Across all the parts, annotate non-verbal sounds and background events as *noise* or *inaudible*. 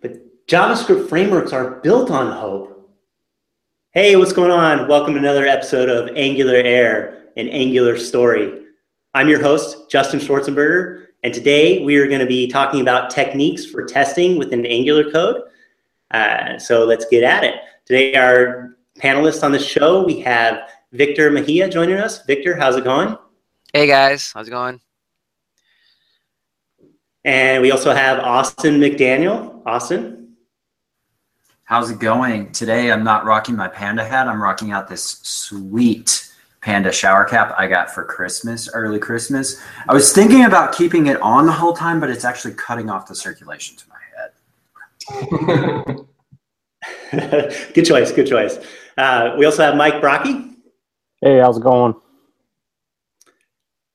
But JavaScript frameworks are built on hope. Hey, what's going on? Welcome to another episode of Angular Air, an Angular story. I'm your host, Justin Schwarzenberger, and today we are going to be talking about techniques for testing within Angular code. Uh, so let's get at it. Today, our panelists on the show, we have Victor Mejia joining us. Victor, how's it going? Hey guys, how's it going? And we also have Austin McDaniel. Austin. How's it going? Today I'm not rocking my panda hat. I'm rocking out this sweet panda shower cap I got for Christmas, early Christmas. I was thinking about keeping it on the whole time, but it's actually cutting off the circulation to my head. *laughs* good choice. Good choice. Uh, we also have Mike Brocchi. Hey, how's it going?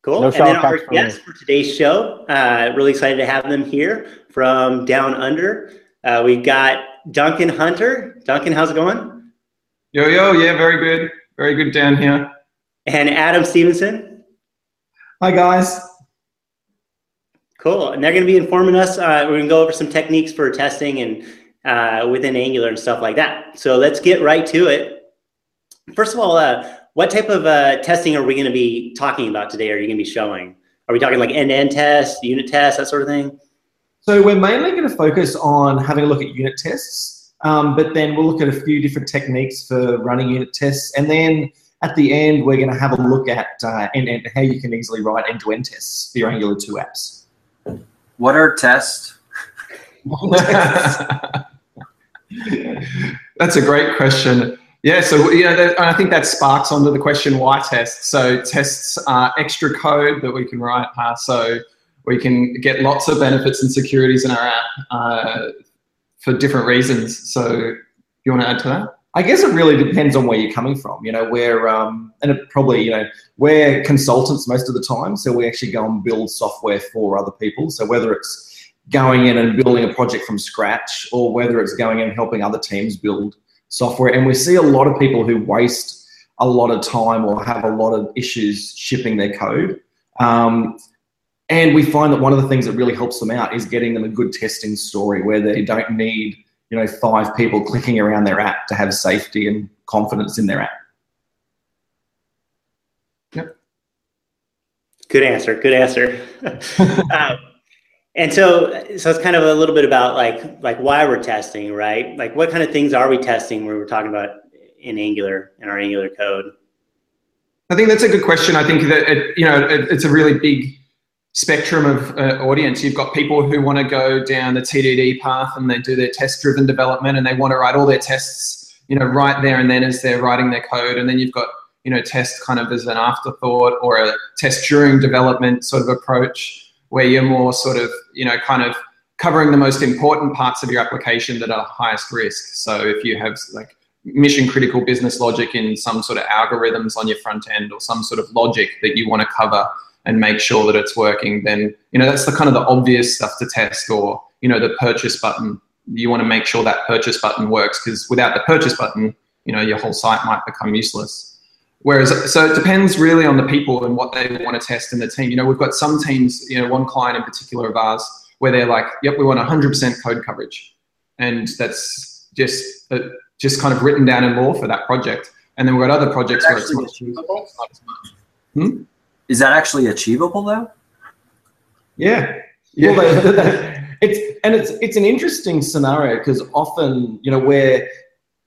Cool. No and then our guests for today's show, uh, really excited to have them here from Down Under. Uh, we got Duncan Hunter. Duncan, how's it going? Yo, yo, yeah, very good. Very good down here. And Adam Stephensen. Hi, guys. Cool. And they're going to be informing us. Uh, we're going to go over some techniques for testing and uh, within Angular and stuff like that. So let's get right to it. First of all, uh, what type of uh, testing are we going to be talking about today? Are you going to be showing? Are we talking like end-to-end tests, unit tests, that sort of thing? So we're mainly going to focus on having a look at unit tests, um, but then we'll look at a few different techniques for running unit tests, and then at the end we're going to have a look at uh, end-to-end how you can easily write end-to-end tests for your Angular 2 apps. What are tests? *laughs* That's a great question. Yeah, so yeah, I think that sparks onto the question why tests. So tests are extra code that we can write, uh, so we can get lots of benefits and securities in our app uh, for different reasons. So you want to add to that? I guess it really depends on where you're coming from. You know, we're um, and it probably you know we're consultants most of the time, so we actually go and build software for other people. So whether it's going in and building a project from scratch, or whether it's going in and helping other teams build software. And we see a lot of people who waste a lot of time or have a lot of issues shipping their code. Um, and we find that one of the things that really helps them out is getting them a good testing story where they don't need, you know, five people clicking around their app to have safety and confidence in their app. Yep. Good answer. Good answer. uh, *laughs* *laughs* and so, so it's kind of a little bit about like like why we're testing, right? Like what kind of things are we testing when we're talking about in Angular in our Angular code? I think that's a good question. I think that it, you know it, it's a really big spectrum of uh, audience. You've got people who want to go down the TDD path and they do their test-driven development and they want to write all their tests, you know, right there and then as they're writing their code. And then you've got you know test kind of as an afterthought or a test during development sort of approach where you're more sort of, you know, kind of covering the most important parts of your application that are highest risk. So if you have like mission critical business logic in some sort of algorithms on your front end or some sort of logic that you want to cover and make sure that it's working, then, you know, that's the kind of the obvious stuff to test or, you know, the purchase button. You want to make sure that purchase button works because without the purchase button, you know, your whole site might become useless. Whereas, so it depends really on the people and what they want to test in the team. You know, we've got some teams, you know, one client in particular of ours, where they're like, yep, we want 100% code coverage. And that's just, uh, just kind of written down in law for that project. And then we've got other projects where it's not, achievable? it's not as much. Hmm? Is that actually achievable though? Yeah. Yeah. Well, *laughs* it's, and it's, it's an interesting scenario because often, you know, where,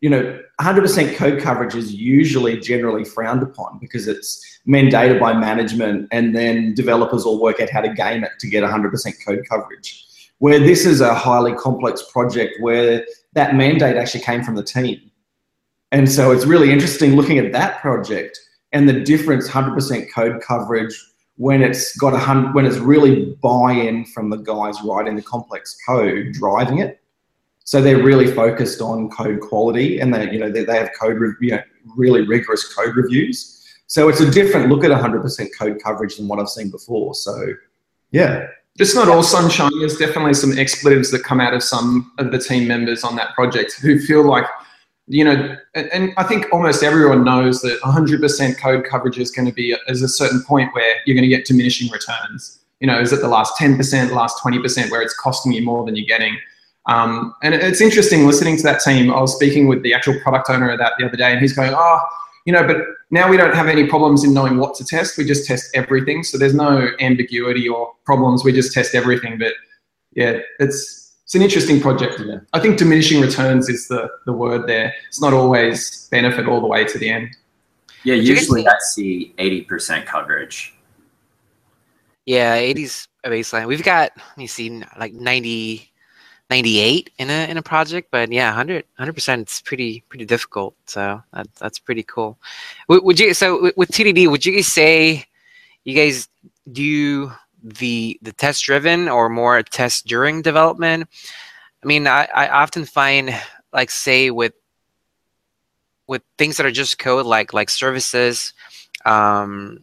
you know, 100% code coverage is usually generally frowned upon because it's mandated by management and then developers all work out how to game it to get 100% code coverage. Where this is a highly complex project where that mandate actually came from the team. And so it's really interesting looking at that project and the difference 100% code coverage when it's got a hundred, when it's really buy-in from the guys writing the complex code driving it so they're really focused on code quality, and they you know they, they have code re- you know, really rigorous code reviews. So it's a different look at 100% code coverage than what I've seen before. So yeah. It's not all sunshine. There's definitely some expletives that come out of some of the team members on that project who feel like, you know, and, I think almost everyone knows that 100% code coverage is going to be is a certain point where you're going to get diminishing returns. You know, is it the last 10%, last 20% where it's costing you more than you're getting? Um, and it's interesting listening to that team. I was speaking with the actual product owner of that the other day, and he's going, "Oh, you know, but now we don't have any problems in knowing what to test. We just test everything, so there's no ambiguity or problems. We just test everything." But yeah, it's it's an interesting project. Yeah. I think diminishing returns is the the word there. It's not always benefit all the way to the end. Yeah, usually I see 80% coverage. Yeah, 80s a baseline. We've got let me see, like 90, 98 in a in a project, but yeah, 100 100% It's pretty pretty difficult. So that, that's pretty cool. Would, would you so with, with TDD? Would you say you guys do the the test driven or more test during development? I mean, I, I often find like say with with things that are just code like like services um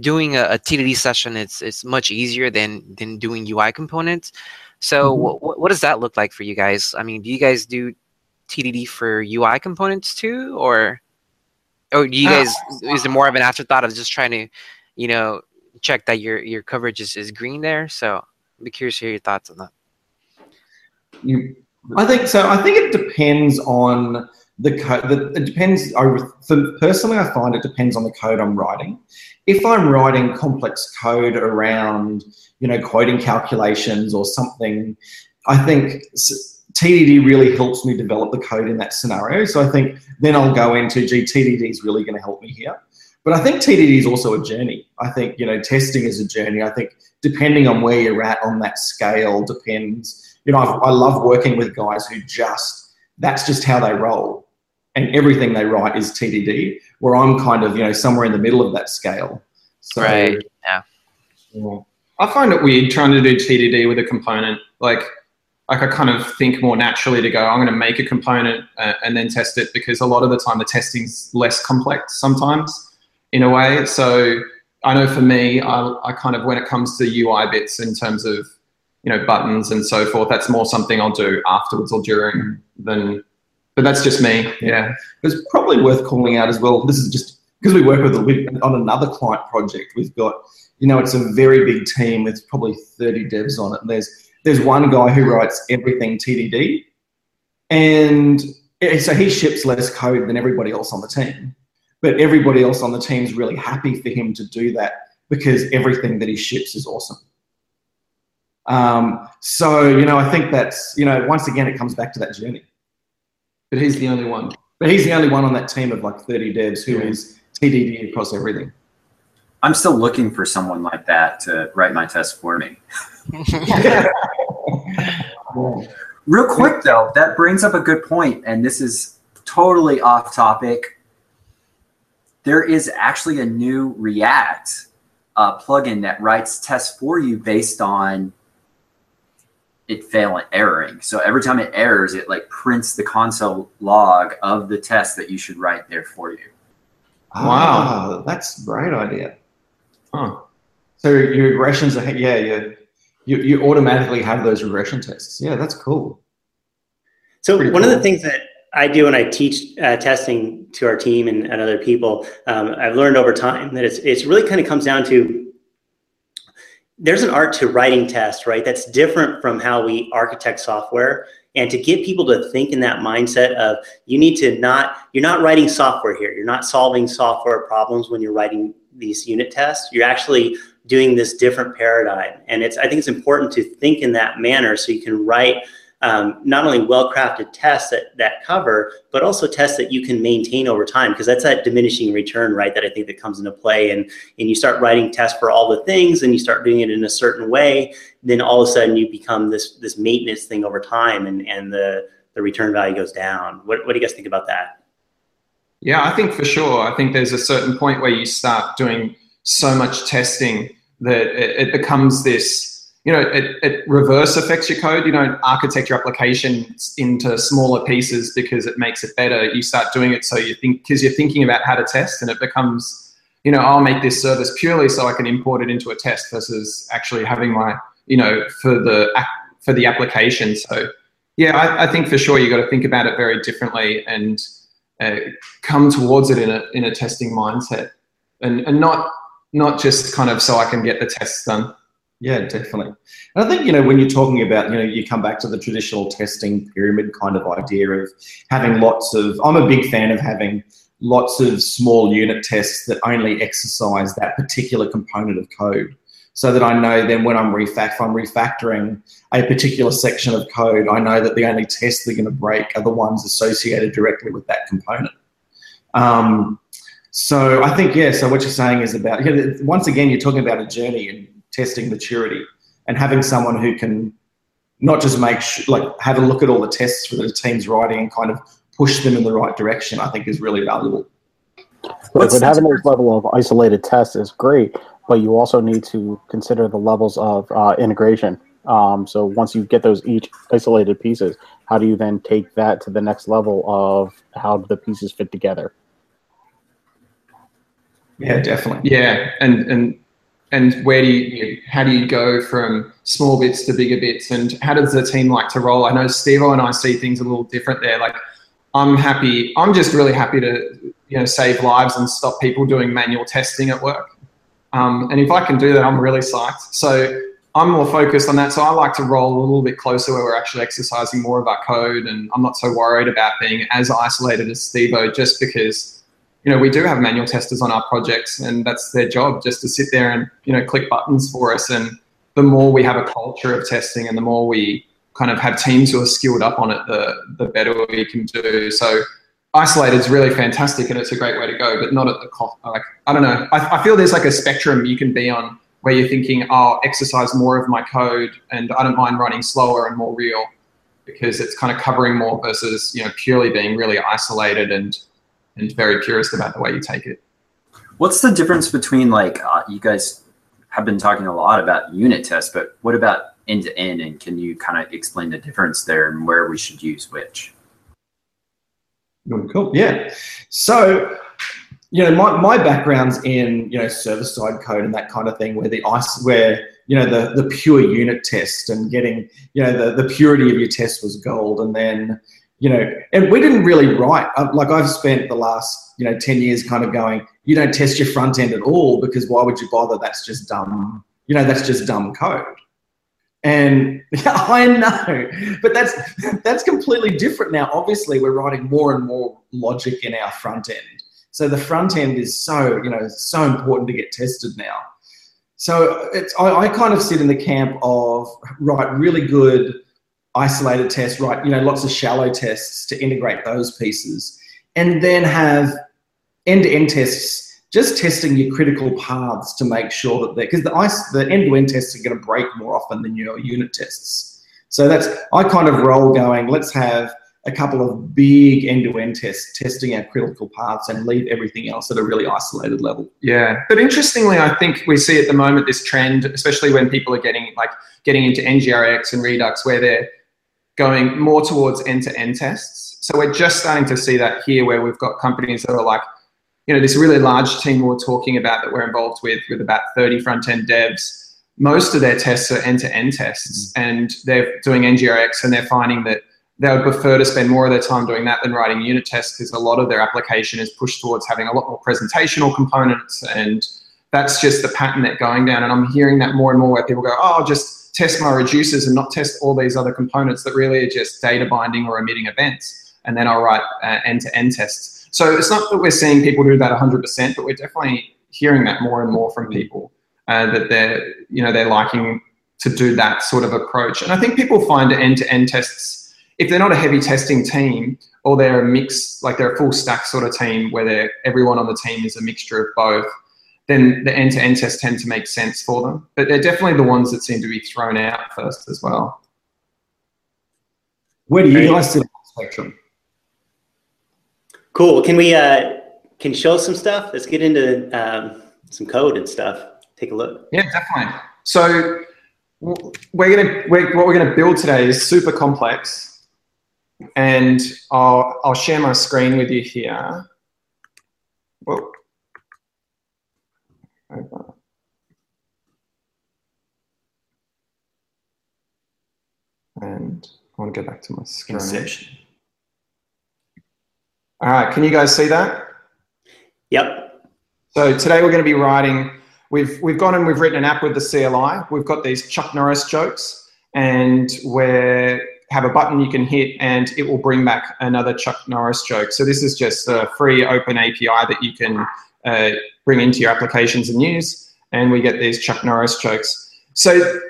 doing a, a tdd session it's it's much easier than than doing ui components so Mhm. what, what does that look like for you guys i mean do you guys do tdd for ui components too or or do you Uh, guys is it more of an afterthought of just trying to you know check that your your coverage is, is green there so i'd be curious to hear your thoughts on that You, I think so. I think it depends on the code. It depends. I, for, personally, I find it depends on the code I'm writing. If I'm writing complex code around, you know, quoting calculations or something, I think TDD really helps me develop the code in that scenario. So I think then I'll go into, gee, TDD is really going to help me here. But I think TDD is also a journey. I think, you know, testing is a journey. I think depending on where you're at on that scale depends. You know, I, I love working with guys who just, that's just how they roll. And everything they write is TDD, where I'm kind of, you know, somewhere in the middle of that scale. So, Right, yeah. yeah. I find it weird trying to do TDD with a component. Like, like I kind of think more naturally to go, I'm going to make a component uh, and then test it because a lot of the time the testing's less complex sometimes in a way. So I know for me, I, I kind of, when it comes to UI bits in terms of, you know, buttons and so forth, that's more something I'll do afterwards or during than, but that's just me. Yeah. It's probably worth calling out as well. This is just because we work with, on another client project. We've got, you know, it's a very big team with probably 30 devs on it. And there's there's one guy who writes everything TDD, and eh, so he ships less code than everybody else on the team. But everybody else on the team is really happy for him to do that because everything that he ships is awesome. Um, so you know, I think that's you know, once again, it comes back to that journey. But he's the only one. But he's the only one on that team of like 30 devs who Yeah. is TDD across everything. I'm still looking for someone like that to write my test for me. *laughs* Real quick though, that brings up a good point, and this is totally off topic. There is actually a new React uh, plugin that writes tests for you based on it failing erroring. So every time it errors, it like prints the console log of the test that you should write there for you. Wow, that's a great idea. Huh. So your regressions are yeah, you you, you automatically have those regression tests. Yeah, that's cool. So Pretty one of the things that I do when I teach uh, testing to our team and, and other people, um, I've learned over time that it's it's really kind of comes down to there's an art to writing tests, right? That's different from how we architect software. And to get people to think in that mindset of you need to not you're not writing software here. You're not solving software problems when you're writing these unit tests. You're actually doing this different paradigm. And it's I think it's important to think in that manner so you can write um, not only well-crafted tests that, that cover, but also tests that you can maintain over time, because that's that diminishing return, right? That I think that comes into play. And and you start writing tests for all the things, and you start doing it in a certain way, then all of a sudden you become this this maintenance thing over time, and and the the return value goes down. What what do you guys think about that? Yeah, I think for sure. I think there's a certain point where you start doing so much testing that it, it becomes this, you know, it, it reverse affects your code. You don't architect your application into smaller pieces because it makes it better. You start doing it so you think, because you're thinking about how to test and it becomes, you know, I'll make this service purely so I can import it into a test versus actually having my, you know, for the, for the application. So yeah, I, I think for sure you got to think about it very differently and, uh, come towards it in a in a testing mindset, and and not not just kind of so I can get the tests done. Yeah, definitely. And I think, you know, when you're talking about, you know, you come back to the traditional testing pyramid kind of idea of having lots of, I'm a big fan of having lots of small unit tests that only exercise that particular component of code so that I know then when I'm refact, I'm refactoring a particular section of code, I know that the only tests they're going to break are the ones associated directly with that component. Um, so I think, yeah, so what you're saying is about, you know, once again, you're talking about a journey and testing maturity and having someone who can not just make sh- like have a look at all the tests that the team's writing and kind of push them in the right direction, I think is really valuable. But, but having this level of isolated tests is great, but you also need to consider the levels of uh, integration. Um, so once you get those each isolated pieces, how do you then take that to the next level of how the pieces fit together? Yeah, definitely. Yeah, and and and where do you how do you go from small bits to bigger bits? And how does the team like to roll? I know steve and i see things a little different there. Like i'm happy i'm just really happy to you know save lives and stop people doing manual testing at work. Um, and if i can do that i'm really psyched. So i'm more focused on that. So i like to roll a little bit closer where we're actually exercising more of our code. And i'm not so worried about being as isolated as steve just because you know, we do have manual testers on our projects, and that's their job just to sit there and you know click buttons for us. And the more we have a culture of testing, and the more we kind of have teams who are skilled up on it, the the better we can do. So isolated is really fantastic, and it's a great way to go, but not at the cost. Like I don't know, I, I feel there's like a spectrum you can be on where you're thinking, oh, exercise more of my code, and I don't mind running slower and more real because it's kind of covering more versus you know purely being really isolated and and very purist about the way you take it. What's the difference between like uh, you guys have been talking a lot about unit tests, but what about end to end? And can you kind of explain the difference there and where we should use which? Cool. Yeah. So, you know, my, my background's in, you know, server side code and that kind of thing where the ice, where, you know, the, the pure unit test and getting, you know, the, the purity of your test was gold. And then, you know, and we didn't really write. Uh, like I've spent the last, you know, 10 years kind of going, you don't test your front end at all because why would you bother? That's just dumb. You know, that's just dumb code. And yeah, *laughs* I know, but that's that's completely different now. Obviously, we're writing more and more logic in our front end. So the front end is so, you know, so important to get tested now. So it's I, I kind of sit in the camp of write really good isolated tests, right? You know, lots of shallow tests to integrate those pieces, and then have end-to-end tests just testing your critical paths to make sure that they're because the ice the end-to-end tests are going to break more often than your unit tests. So that's I kind of roll going. Let's have a couple of big end-to-end tests testing our critical paths and leave everything else at a really isolated level. Yeah, but interestingly, I think we see at the moment this trend, especially when people are getting like getting into NGRX and Redux, where they're going more towards end-to-end tests. So we're just starting to see that here where we've got companies that are like, you know, this really large team we're talking about that we're involved with, with about 30 front-end devs. Most of their tests are end-to-end tests mm. and they're doing NGRX and they're finding that they would prefer to spend more of their time doing that than writing unit tests because a lot of their application is pushed towards having a lot more presentational components and that's just the pattern they're going down. And I'm hearing that more and more where people go, oh, just test my reducers and not test all these other components that really are just data binding or emitting events. And then I'll write uh, end-to-end tests. So it's not that we're seeing people do that 100%, but we're definitely hearing that more and more from people uh, that they're, you know, they're liking to do that sort of approach. And I think people find end-to-end tests, if they're not a heavy testing team or they're a mix, like they're a full stack sort of team where everyone on the team is a mixture of both, then the end-to-end tests tend to make sense for them. But they're definitely the ones that seem to be thrown out first as well. Where do you guys sit on the spectrum? Cool. Can we uh, can show some stuff? Let's get into um, some code and stuff. Take a look. Yeah, definitely. So we're gonna we're, what we're gonna build today is super complex, and I'll I'll share my screen with you here. Well, and I want to go back to my screen. Inception. All right, can you guys see that? Yep. So today we're going to be writing we've we've gone and we've written an app with the CLI. We've got these Chuck Norris jokes, and we have a button you can hit, and it will bring back another Chuck Norris joke. So this is just a free open API that you can uh, bring into your applications and use, and we get these Chuck Norris jokes. So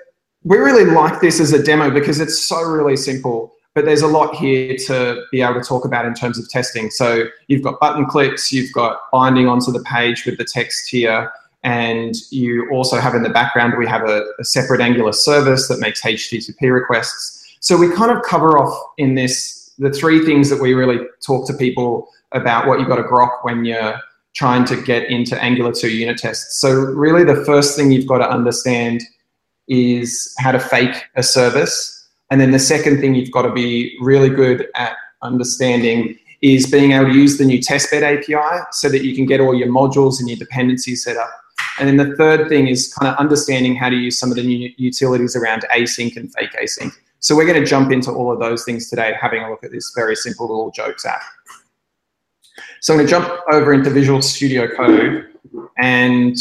we really like this as a demo because it's so really simple but there's a lot here to be able to talk about in terms of testing. So you've got button clicks, you've got binding onto the page with the text here, and you also have in the background, we have a, a separate Angular service that makes HTTP requests. So we kind of cover off in this the three things that we really talk to people about what you've got to grok when you're trying to get into Angular 2 unit tests. So really the first thing you've got to understand is how to fake a service and then the second thing you've got to be really good at understanding is being able to use the new testbed API so that you can get all your modules and your dependencies set up. And then the third thing is kind of understanding how to use some of the new utilities around async and fake async. So we're going to jump into all of those things today, having a look at this very simple little jokes app. So I'm going to jump over into Visual Studio Code and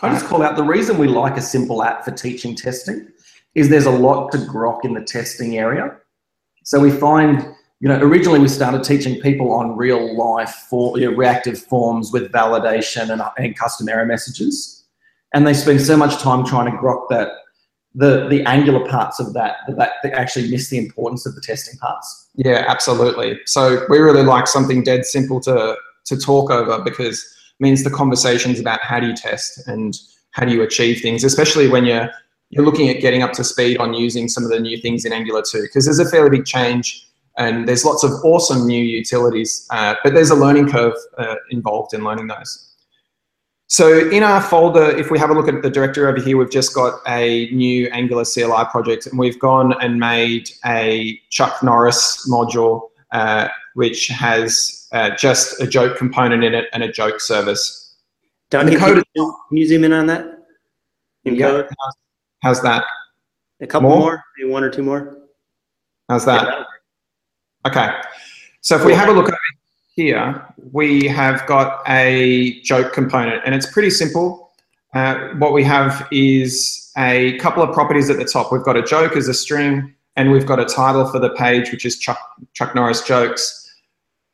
I just call out the reason we like a simple app for teaching testing is there's a lot to grok in the testing area. So we find, you know, originally we started teaching people on real life for you know, reactive forms with validation and, and custom error messages. And they spend so much time trying to grok that the the angular parts of that that they actually miss the importance of the testing parts. Yeah, absolutely. So we really like something dead simple to to talk over because it means the conversations about how do you test and how do you achieve things, especially when you're you're looking at getting up to speed on using some of the new things in Angular 2 because there's a fairly big change and there's lots of awesome new utilities, uh, but there's a learning curve uh, involved in learning those. So in our folder, if we have a look at the directory over here, we've just got a new Angular CLI project and we've gone and made a Chuck Norris module, uh, which has uh, just a joke component in it and a joke service. Duncan, can you zoom in on that? In yeah. code? How's that? A couple more, more maybe one or two more. How's that? Yeah. Okay. So if we have a look over here, we have got a joke component, and it's pretty simple. Uh, what we have is a couple of properties at the top. We've got a joke as a string, and we've got a title for the page, which is Chuck, Chuck Norris jokes.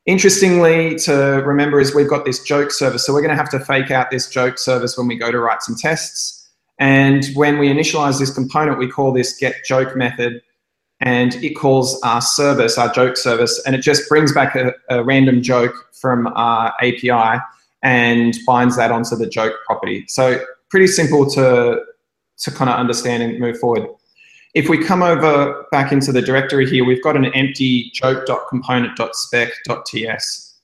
Interestingly, to remember is we've got this joke service, so we're going to have to fake out this joke service when we go to write some tests. And when we initialize this component, we call this get joke method and it calls our service, our joke service, and it just brings back a, a random joke from our API and binds that onto the joke property. So pretty simple to, to kind of understand and move forward. If we come over back into the directory here, we've got an empty joke.component.spec.ts.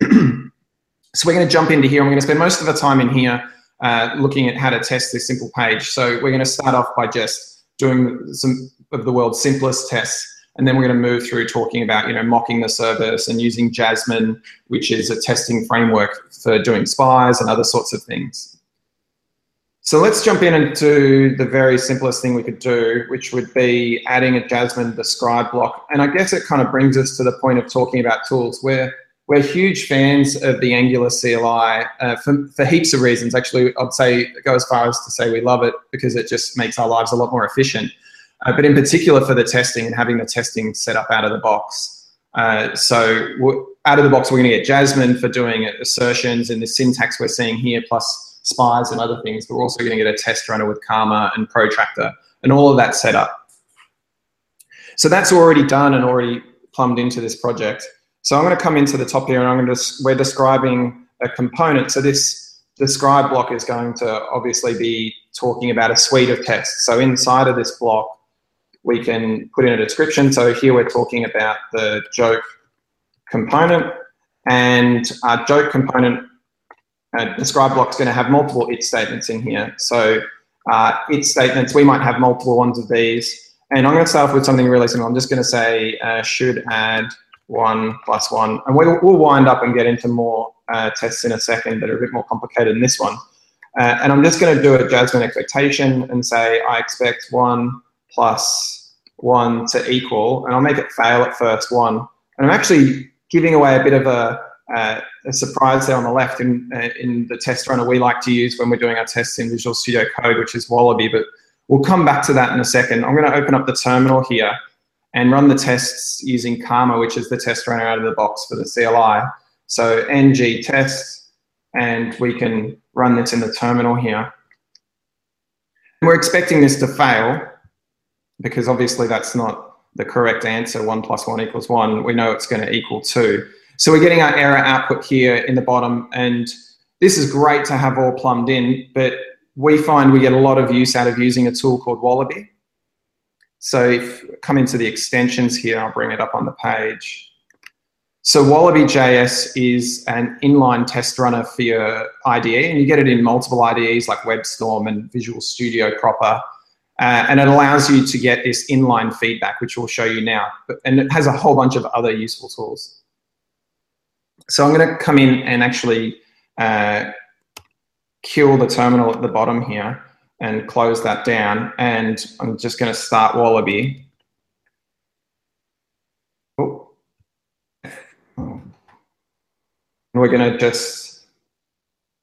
*clears throat* so we're going to jump into here. and we're going to spend most of the time in here uh, looking at how to test this simple page. So we're going to start off by just doing some of the world's simplest tests. And then we're going to move through talking about, you know, mocking the service and using Jasmine, which is a testing framework for doing spies and other sorts of things. So let's jump in into the very simplest thing we could do, which would be adding a Jasmine describe block. And I guess it kind of brings us to the point of talking about tools where we're huge fans of the Angular CLI uh, for, for heaps of reasons. Actually, I'd say go as far as to say we love it because it just makes our lives a lot more efficient. Uh, but in particular for the testing and having the testing set up out of the box. Uh, so out of the box, we're going to get Jasmine for doing assertions and the syntax we're seeing here, plus spies and other things. But we're also going to get a test runner with Karma and Protractor and all of that set up. So that's already done and already plumbed into this project. So I'm going to come into the top here and I'm going to, we're describing a component. So this describe block is going to obviously be talking about a suite of tests. So inside of this block, we can put in a description. So here we're talking about the joke component and our joke component uh, describe block is going to have multiple it statements in here. So uh, it statements, we might have multiple ones of these. And I'm going to start off with something really simple. I'm just going to say uh, should add one plus one. And we'll, we'll wind up and get into more uh, tests in a second that are a bit more complicated than this one. Uh, and I'm just going to do a Jasmine expectation and say I expect one plus one to equal, and I'll make it fail at first one. And I'm actually giving away a bit of a, uh, a surprise there on the left in, uh, in the test runner we like to use when we're doing our tests in Visual Studio Code, which is Wallaby, but we'll come back to that in a second. I'm going to open up the terminal here and run the tests using Karma, which is the test runner out of the box for the CLI. So ng test, and we can run this in the terminal here. We're expecting this to fail because obviously that's not the correct answer. One plus one equals one. We know it's going to equal two. So we're getting our error output here in the bottom, and this is great to have all plumbed in, but we find we get a lot of use out of using a tool called Wallaby. So if come into the extensions here, I'll bring it up on the page. So Wallaby.js is an inline test runner for your IDE, and you get it in multiple IDEs like WebStorm and Visual Studio proper. Uh, and it allows you to get this inline feedback, which we'll show you now. And it has a whole bunch of other useful tools. So I'm going to come in and actually uh, kill the terminal at the bottom here and close that down. And I'm just going to start Wallaby. Oh. We're going to just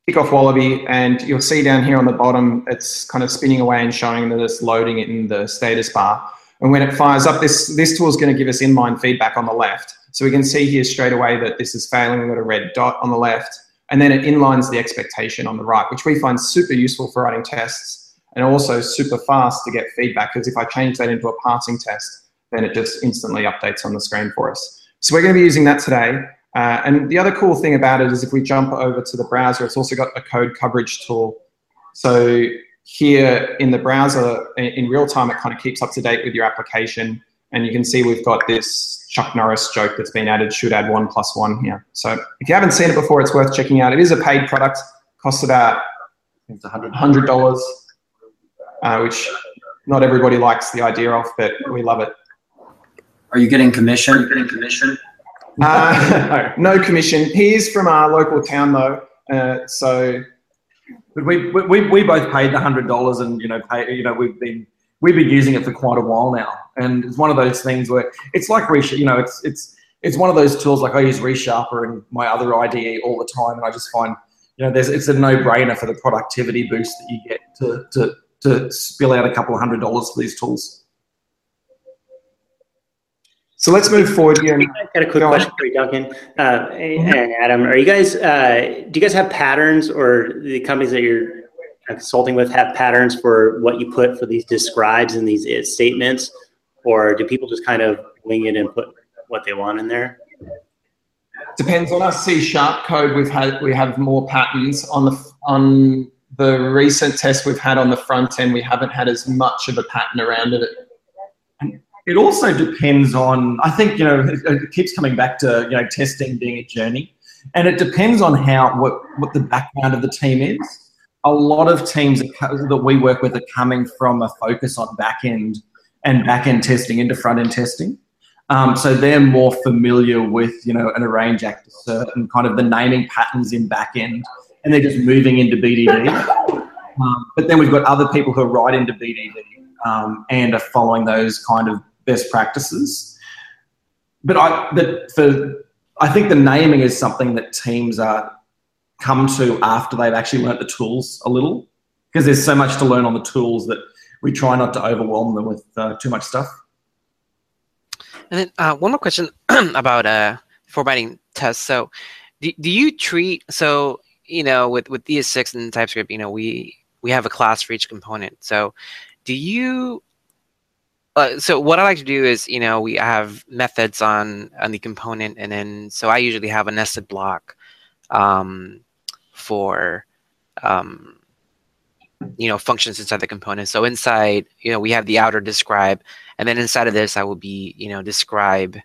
kick off Wallaby and you'll see down here on the bottom, it's kind of spinning away and showing that it's loading it in the status bar. And when it fires up, this, this tool is going to give us inline feedback on the left. So we can see here straight away that this is failing. We've got a red dot on the left, and then it inlines the expectation on the right, which we find super useful for writing tests and also super fast to get feedback because if I change that into a passing test, then it just instantly updates on the screen for us. So we're going to be using that today. Uh, and the other cool thing about it is if we jump over to the browser, it's also got a code coverage tool. So here in the browser, in real time, it kind of keeps up to date with your application. And you can see we've got this Chuck Norris joke that's been added should add one plus one here. So if you haven't seen it before, it's worth checking out. It is a paid product, costs about hundred dollars, uh, which not everybody likes the idea of, but we love it. Are you getting commission? Are you getting commission? Uh, *laughs* no, no commission. He is from our local town though, uh, so. But we, we, we both paid the hundred dollars, and you know, pay, you know, we've been we've been using it for quite a while now, and it's one of those things where it's like Resharper. You know, it's it's it's one of those tools like I use Resharper and my other IDE all the time, and I just find you know there's it's a no brainer for the productivity boost that you get to to to spill out a couple of hundred dollars for these tools. So let's move forward here. I've got a quick question for you, Duncan uh, and Adam. Are you guys? Uh, do you guys have patterns, or the companies that you're consulting with have patterns for what you put for these describes and these it statements, or do people just kind of wing it and put what they want in there? Depends on our C sharp code. We've had we have more patterns on the on the recent tests we've had on the front end. We haven't had as much of a pattern around it. It also depends on. I think you know it keeps coming back to you know testing being a journey, and it depends on how what what the background of the team is a lot of teams that we work with are coming from a focus on back end and back end testing into front end testing. Um, so they're more familiar with you know an arrange act and kind of the naming patterns in back end, and they're just moving into BDD. *laughs* Um, but then we've got other people who are right into BDD um, and are following those kind of best practices. But I, but for I think the naming is something that teams are come to after they've actually learnt the tools a little because there's so much to learn on the tools that we try not to overwhelm them with uh, too much stuff. And then uh, one more question *clears throat* about uh, formatting tests. So, do, do you treat so you know with with ES6 and TypeScript, you know we we have a class for each component. So, do you uh, so what I like to do is, you know, we have methods on on the component, and then so I usually have a nested block um, for um, you know functions inside the component. So inside, you know, we have the outer describe, and then inside of this, I will be you know describe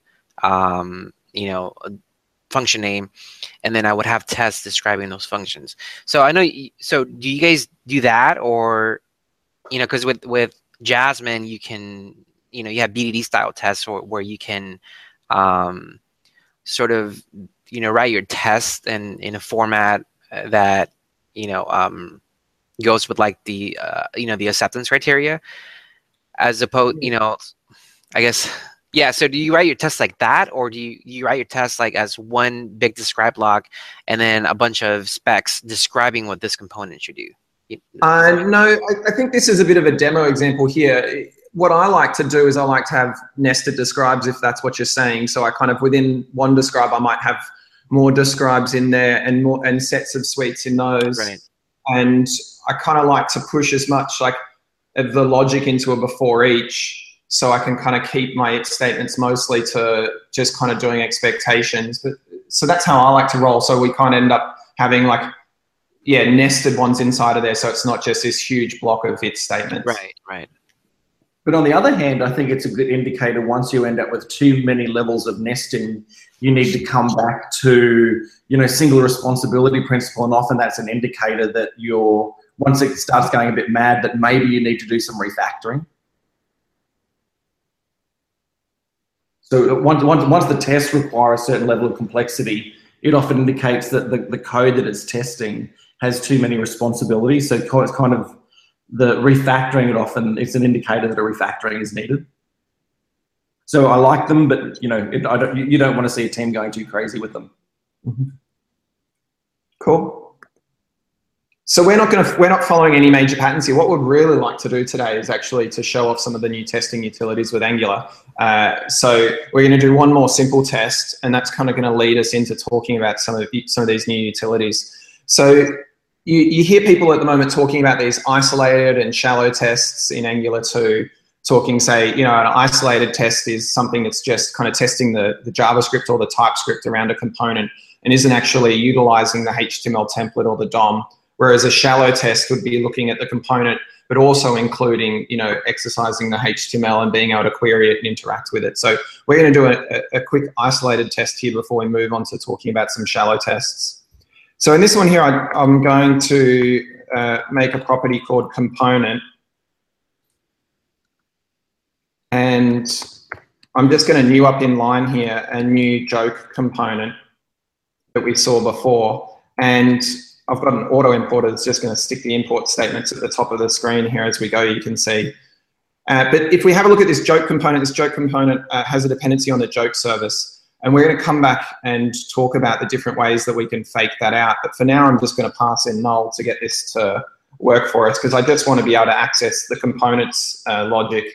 um, you know function name, and then I would have tests describing those functions. So I know. So do you guys do that, or you know, because with with Jasmine, you can you know you have BDD style tests or, where you can um, sort of you know write your test in in a format that you know um, goes with like the uh, you know the acceptance criteria as opposed you know i guess Yeah. So do you write your tests like that, or do you, you write your tests like as one big describe block and then a bunch of specs describing what this component should do? Uh, no, I, I think this is a bit of a demo example here. What I like to do is I like to have nested describes if that's what you're saying. So I kind of within one describe I might have more describes in there and more and sets of suites in those. Right. And I kind of like to push as much like the logic into a before each so I can kind of keep my statements mostly to just kind of doing expectations. But so that's how I like to roll. So we kind of end up having like yeah nested ones inside of there, so it's not just this huge block of if statements. Right, right. But on the other hand, I think it's a good indicator once you end up with too many levels of nesting, you need to come back to, you know, single responsibility principle. And often that's an indicator that you're, once it starts going a bit mad, that maybe you need to do some refactoring. So once, once, once the tests require a certain level of complexity, it often indicates that the, the code that it's testing has too many responsibilities. So it's kind of the refactoring it often it's an indicator that a refactoring is needed. So I like them, but you know, it, I don't, you don't want to see a team going too crazy with them. Mm-hmm. Cool. So we're not going to we're not following any major patterns here. What we'd really like to do today is actually to show off some of the new testing utilities with Angular. Uh, so we're going to do one more simple test, and that's kind of going to lead us into talking about some of some of these new utilities. So you, you hear people at the moment talking about these isolated and shallow tests in Angular 2 talking, say, you know, an isolated test is something that's just kind of testing the, the JavaScript or the TypeScript around a component and isn't actually utilizing the HTML template or the DOM. Whereas a shallow test would be looking at the component, but also including, you know, exercising the HTML and being able to query it and interact with it. So we're going to do a, a quick isolated test here before we move on to talking about some shallow tests. So in this one here, I, am going to uh, make a property called component. And I'm just going to new up in line here a new joke component that we saw before. And I've got an auto importer that's just going to stick the import statements at the top of the screen here as we go, you can see. Uh, but if we have a look at this joke component, this joke component uh, has a dependency on the joke service. And we're going to come back and talk about the different ways that we can fake that out. But for now, I'm just going to pass in null to get this to work for us because I just want to be able to access the components uh, logic.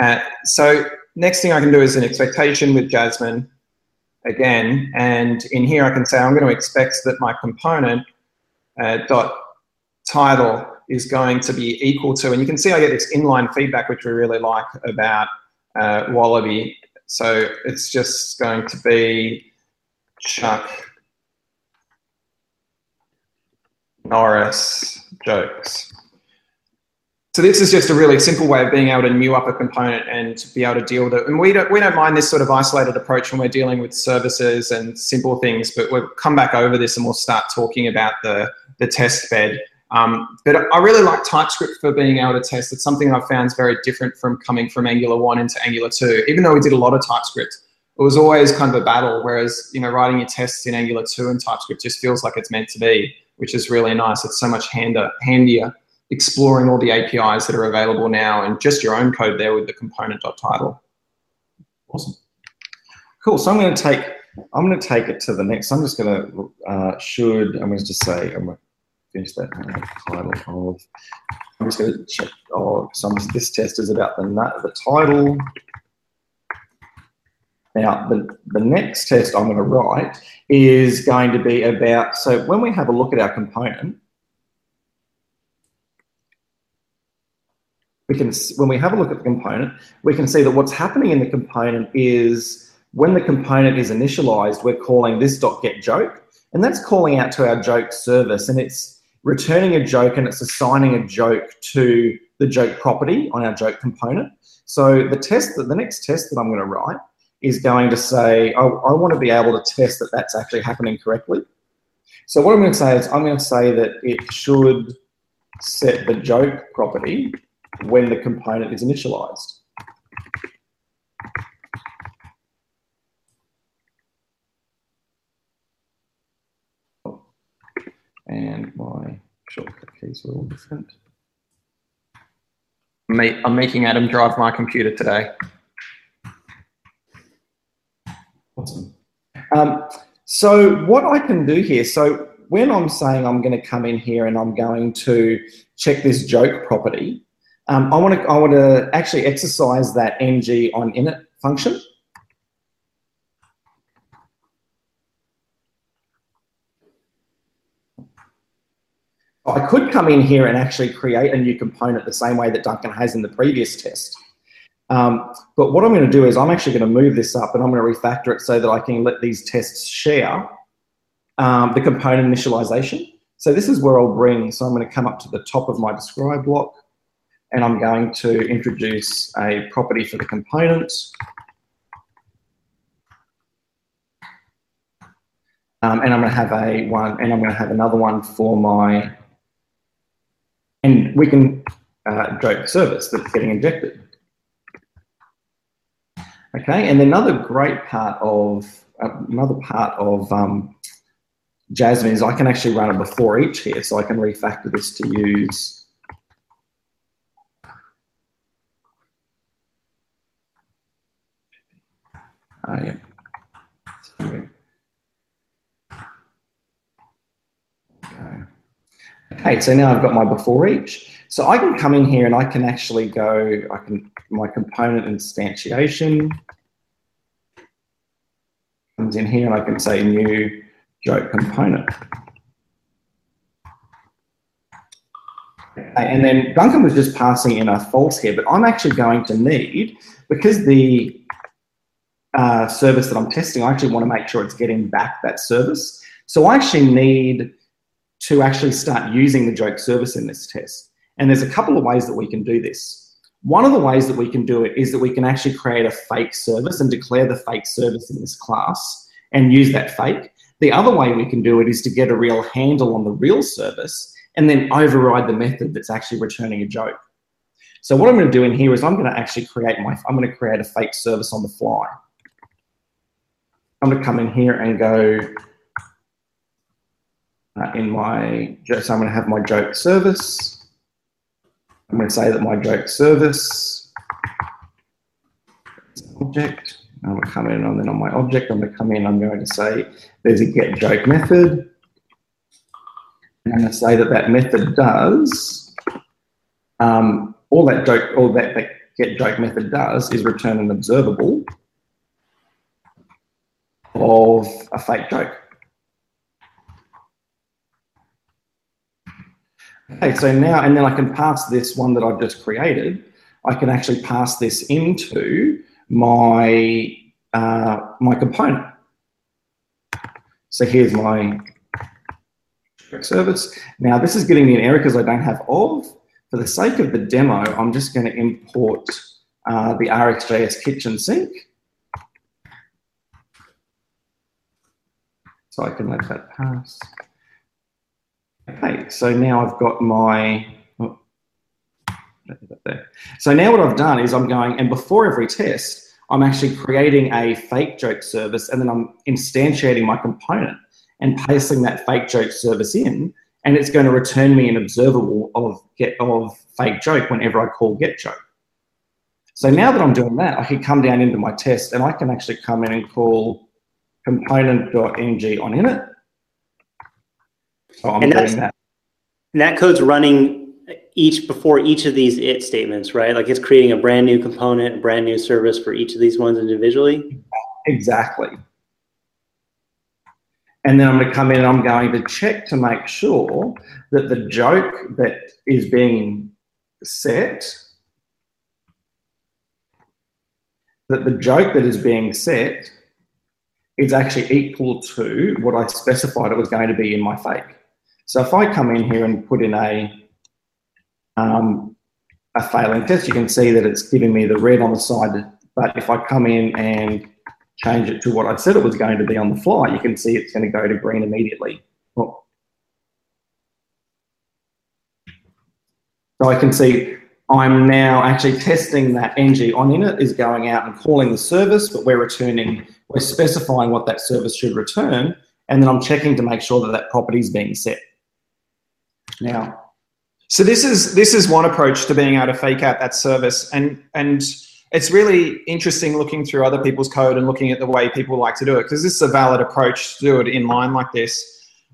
Uh, so next thing I can do is an expectation with Jasmine again. And in here, I can say I'm going to expect that my component dot title is going to be equal to, and you can see I get this inline feedback, which we really like about uh, Wallaby. So it's just going to be Chuck Norris jokes. So this is just a really simple way of being able to new up a component and be able to deal with it. And we don't, we don't mind this sort of isolated approach when we're dealing with services and simple things, but we'll come back over this and we'll start talking about the, the test bed. Um, but I really like TypeScript for being able to test. It's something I've found is very different from coming from Angular 1 into Angular 2. Even though we did a lot of TypeScript, it was always kind of a battle, whereas, you know, writing your tests in Angular 2 and TypeScript just feels like it's meant to be, which is really nice. It's so much hander, handier exploring all the APIs that are available now and just your own code there with the component.title. Awesome. Cool. So I'm going to take I'm going to take it to the next. I'm just going to uh, should I'm to just say I'm to finish that title of. I'm just going to check. Oh, this test is about the the title. Now, the, the next test I'm going to write is going to be about, so when we have a look at our component, we can, when we have a look at the component, we can see that what's happening in the component is when the component is initialized, we're calling this dot get joke, and that's calling out to our joke service, and it's returning a joke and it's assigning a joke to the joke property on our joke component. So the test, that the next test that I'm going to write is going to say, I, I want to be able to test that that's actually happening correctly. So what I'm going to say is I'm going to say that it should set the joke property when the component is initialized. And my shortcut keys are all different. I'm making Adam drive my computer today. Awesome. Um, so what I can do here, so when I'm saying I'm going to come in here and I'm going to check this joke property, um, I want to I want to actually exercise that ng on init function. I could come in here and actually create a new component the same way that Duncan has in the previous test. Um, but what I'm going to do is I'm actually going to move this up and I'm going to refactor it so that I can let these tests share um, the component initialization. So this is where I'll bring, so I'm going to come up to the top of my describe block and I'm going to introduce a property for the component. Um, and I'm going to have a one, and I'm going to have another one for my and we can uh, joke service that's getting injected. Okay, and another great part of uh, another part of um, Jasmine is I can actually run it before each here, so I can refactor this to use. Uh, yeah. Okay, so now I've got my before each. So I can come in here and I can actually go, I can, my component instantiation comes in here and I can say new joke component. And then Duncan was just passing in a false here, but I'm actually going to need, because the uh, service that I'm testing, I actually want to make sure it's getting back that service. So I actually need to actually start using the joke service in this test. And there's a couple of ways that we can do this. One of the ways that we can do it is that we can actually create a fake service and declare the fake service in this class and use that fake. The other way we can do it is to get a real handle on the real service and then override the method that's actually returning a joke. So what I'm going to do in here is I'm going to actually create my, I'm going to create a fake service on the fly. I'm going to come in here and go uh, in my, so I'm going to have my joke service. I'm going to say that my joke service object. I'm going to come in and then on my object, I'm going to come in, I'm going to say there's a get joke method. And I'm going to say that that method does, um, all that joke, all that, that get joke method does is return an observable of a fake joke. Okay, so now, and then I can pass this one that I've just created, I can actually pass this into my, uh, my component. So here's my service. Now this is getting me an error because I don't have of. For the sake of the demo, I'm just going to import uh, the RxJS kitchen sink. So I can let that pass. Okay, so now I've got my, oh, so now what I've done is I'm going, and before every test, I'm actually creating a fake joke service and then I'm instantiating my component and pasting that fake joke service in, and it's going to return me an observable of get of fake joke whenever I call get joke. So now that I'm doing that, I can come down into my test and I can actually come in and call component.ng on init so I'm and doing that. And that code's running each before each of these it statements, right? Like it's creating a brand new component, a brand new service for each of these ones individually. Exactly. And then I'm going to come in and I'm going to check to make sure that the joke that is being set, that the joke that is being set is actually equal to what I specified it was going to be in my fake. So if I come in here and put in a, um, a failing test, you can see that it's giving me the red on the side. But if I come in and change it to what I said it was going to be on the fly, you can see it's going to go to green immediately. Oh. So I can see I'm now actually testing that ng on init is going out and calling the service, but we're returning, we're specifying what that service should return, and then I'm checking to make sure that that property is being set now. So this is this is one approach to being able to fake out that service, and and it's really interesting looking through other people's code and looking at the way people like to do it because this is a valid approach to do it in line like this.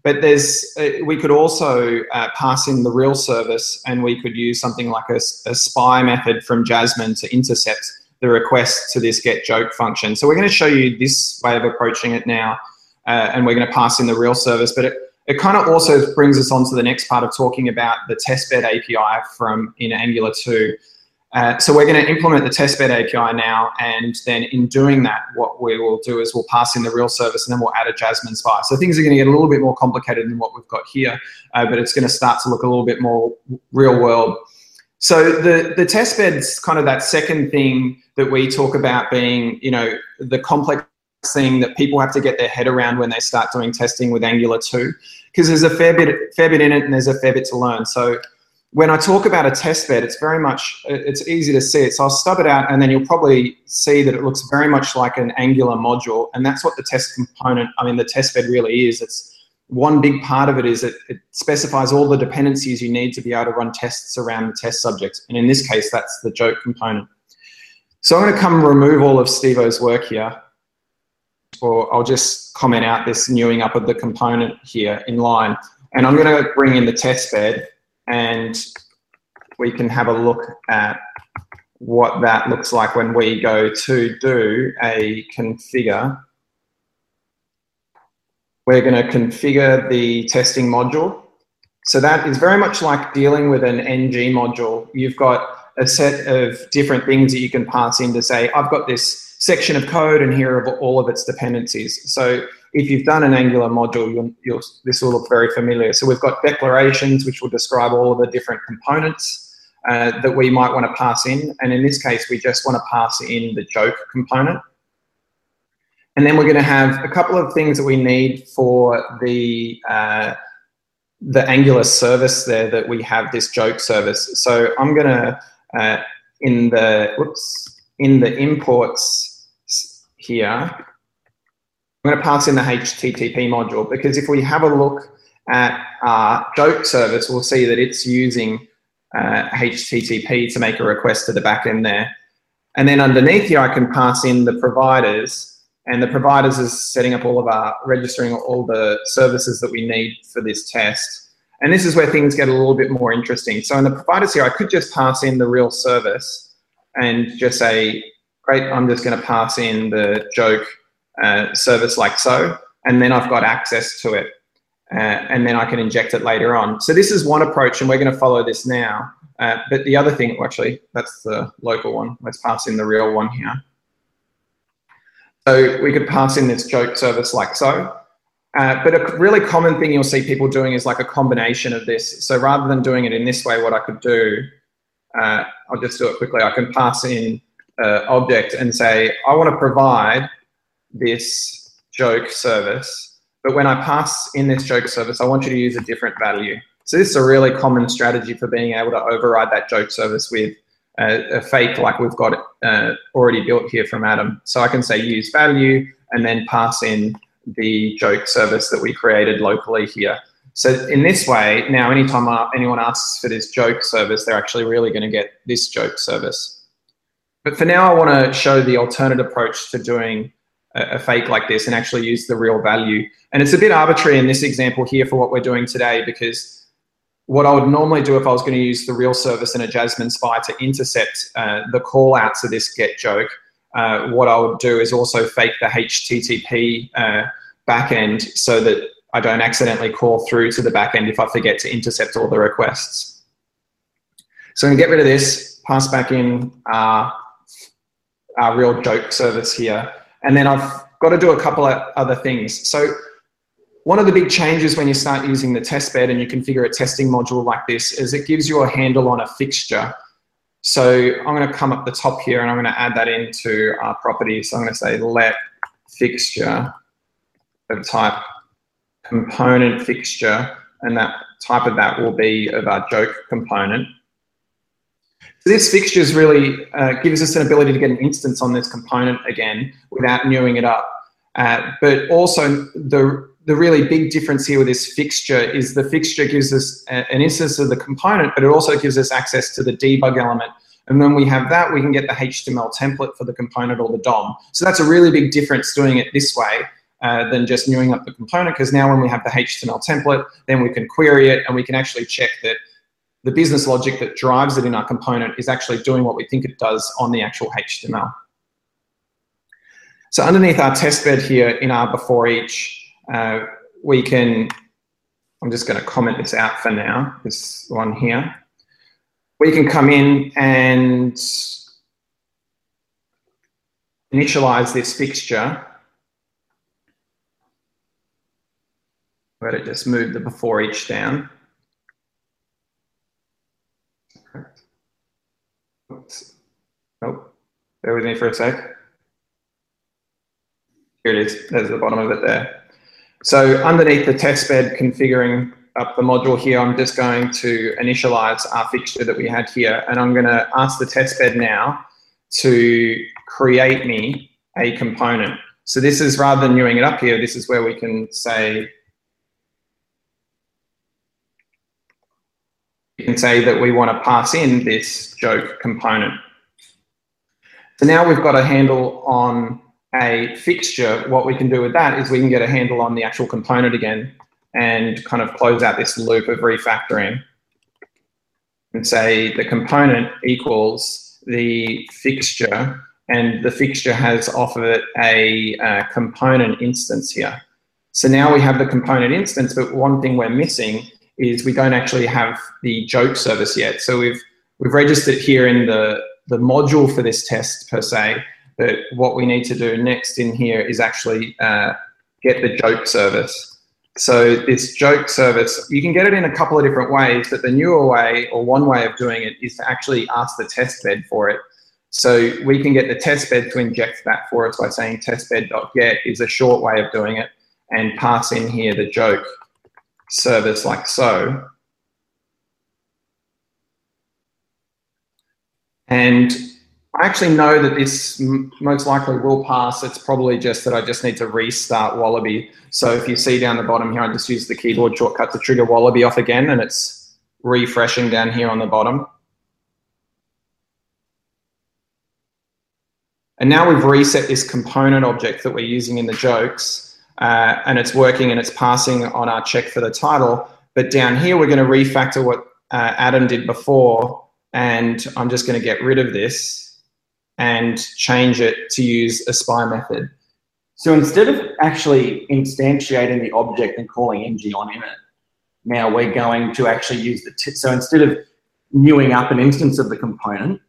But there's uh, we could also uh, pass in the real service, and we could use something like a, a spy method from Jasmine to intercept the request to this get joke function. So we're going to show you this way of approaching it now, uh, and we're going to pass in the real service. But it, it kind of also brings us on to the next part of talking about the testbed API from in Angular 2. Uh, so we're going to implement the testbed API now, and then in doing that, what we will do is we'll pass in the real service, and then we'll add a Jasmine Spy. So things are going to get a little bit more complicated than what we've got here, uh, but it's going to start to look a little bit more real world. So the the testbed's kind of that second thing that we talk about being, you know, the complex thing that people have to get their head around when they start doing testing with Angular 2, because there's a fair bit fair bit in it, and there's a fair bit to learn. So when I talk about a test bed, it's very much, it's easy to see it. So I'll stub it out and then you'll probably see that it looks very much like an Angular module. And that's what the test component, I mean, the test bed really is. It's one big part of it is it, it specifies all the dependencies you need to be able to run tests around the test subject. And in this case, that's the joke component. So I'm going to come remove all of Stevo's work here. Or I'll just comment out this newing up of the component here in line. And I'm going to bring in the test bed and we can have a look at what that looks like when we go to do a configure. We're going to configure the testing module. So that is very much like dealing with an ng module. You've got a set of different things that you can pass in to say, I've got this section of code and here are all of its dependencies. So if you've done an Angular module, you'll, you'll, this will look very familiar. So we've got declarations, which will describe all of the different components uh, that we might want to pass in. And in this case, we just want to pass in the joke component. And then we're going to have a couple of things that we need for the uh, the Angular service there that we have this joke service. So I'm going to uh, in the whoops in the imports here I'm going to pass in the HTTP module because if we have a look at our joke service, we'll see that it's using uh, HTTP to make a request to the backend there. And then underneath here, I can pass in the providers and the providers is setting up all of our registering all the services that we need for this test. And this is where things get a little bit more interesting. So in the providers here, I could just pass in the real service and just say, great, I'm just going to pass in the joke uh, service like so, and then I've got access to it. Uh, and then I can inject it later on. So this is one approach, and we're going to follow this now. Uh, but the other thing, actually, that's the local one. Let's pass in the real one here. So we could pass in this joke service like so. Uh, but a really common thing you'll see people doing is like a combination of this. So rather than doing it in this way, what I could do, uh, I'll just do it quickly. I can pass in uh, object and say, I want to provide this joke service, but when I pass in this joke service, I want you to use a different value. So this is a really common strategy for being able to override that joke service with a, fake like we've got uh, already built here from Adam. So I can say use value and then pass in the joke service that we created locally here. So in this way, now anytime anyone asks for this joke service, they're actually really going to get this joke service. But for now, I want to show the alternate approach to doing a fake like this and actually use the real value. And it's a bit arbitrary in this example here for what we're doing today because what I would normally do if I was going to use the real service in a Jasmine Spy to intercept uh, the call out to this get joke, uh, what I would do is also fake the HTTP uh, backend so that I don't accidentally call through to the backend if I forget to intercept all the requests. So I'm to get rid of this, pass back in our, our real joke service here. And then I've got to do a couple of other things. So one of the big changes when you start using the test bed and you configure a testing module like this is it gives you a handle on a fixture. So I'm going to come up the top here and I'm going to add that into our property. So I'm going to say let fixture of type component fixture and that type of that will be of our joke component. So this fixtures really uh, gives us an ability to get an instance on this component again without newing it up. Uh, but also the the really big difference here with this fixture is the fixture gives us a, an instance of the component, but it also gives us access to the debug element And when we have that, we can get the HTML template for the component or the DOM. So that's a really big difference doing it this way uh, than just newing up the component because now when we have the HTML template, then we can query it and we can actually check that the business logic that drives it in our component is actually doing what we think it does on the actual HTML. So underneath our test bed here in our before each, uh, we can, I'm just going to comment this out for now, this one here. We can come in and initialize this fixture. Let it just move the before each down. Oops. Nope. Bear with me for a sec. Here it is. There's the bottom of it there. So underneath the testbed configuring up the module here, I'm just going to initialize our fixture that we had here. And I'm going to ask the testbed now to create me a component. So this is rather than newing it up here, this is where we can say, we can say that we want to pass in this joke component. So now we've got a handle on a fixture, what we can do with that is we can get a handle on the actual component again and kind of close out this loop of refactoring and say the component equals the fixture and the fixture has off of it a uh, component instance here. So now we have the component instance, but one thing we're missing is we don't actually have the joke service yet. So we've we've registered here in the the module for this test per se, but what we need to do next in here is actually uh, get the joke service. So this joke service, you can get it in a couple of different ways, but the newer way or one way of doing it is to actually ask the test bed for it. So we can get the test bed to inject that for us by saying testbed.get is a short way of doing it and pass in here the joke service like so. And I actually know that this most likely will pass. It's probably just that I just need to restart Wallaby. So if you see down the bottom here, I just use the keyboard shortcut to trigger Wallaby off again, and it's refreshing down here on the bottom. And now we've reset this component object that we're using in the jokes, uh, and it's working and it's passing on our check for the title. But down here, we're going to refactor what uh, Adam did before, and I'm just going to get rid of this and change it to use a spy method. So instead of actually instantiating the object and calling ng on in it, now we're going to actually use the, so instead of newing up an instance of the component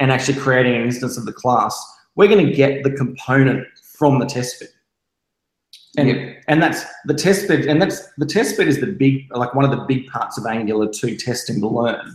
and actually creating an instance of the class, we're going to get the component from the test bed. And, yeah. and that's the test bed, and that's the test bed is the big, like one of the big parts of Angular 2 testing to learn.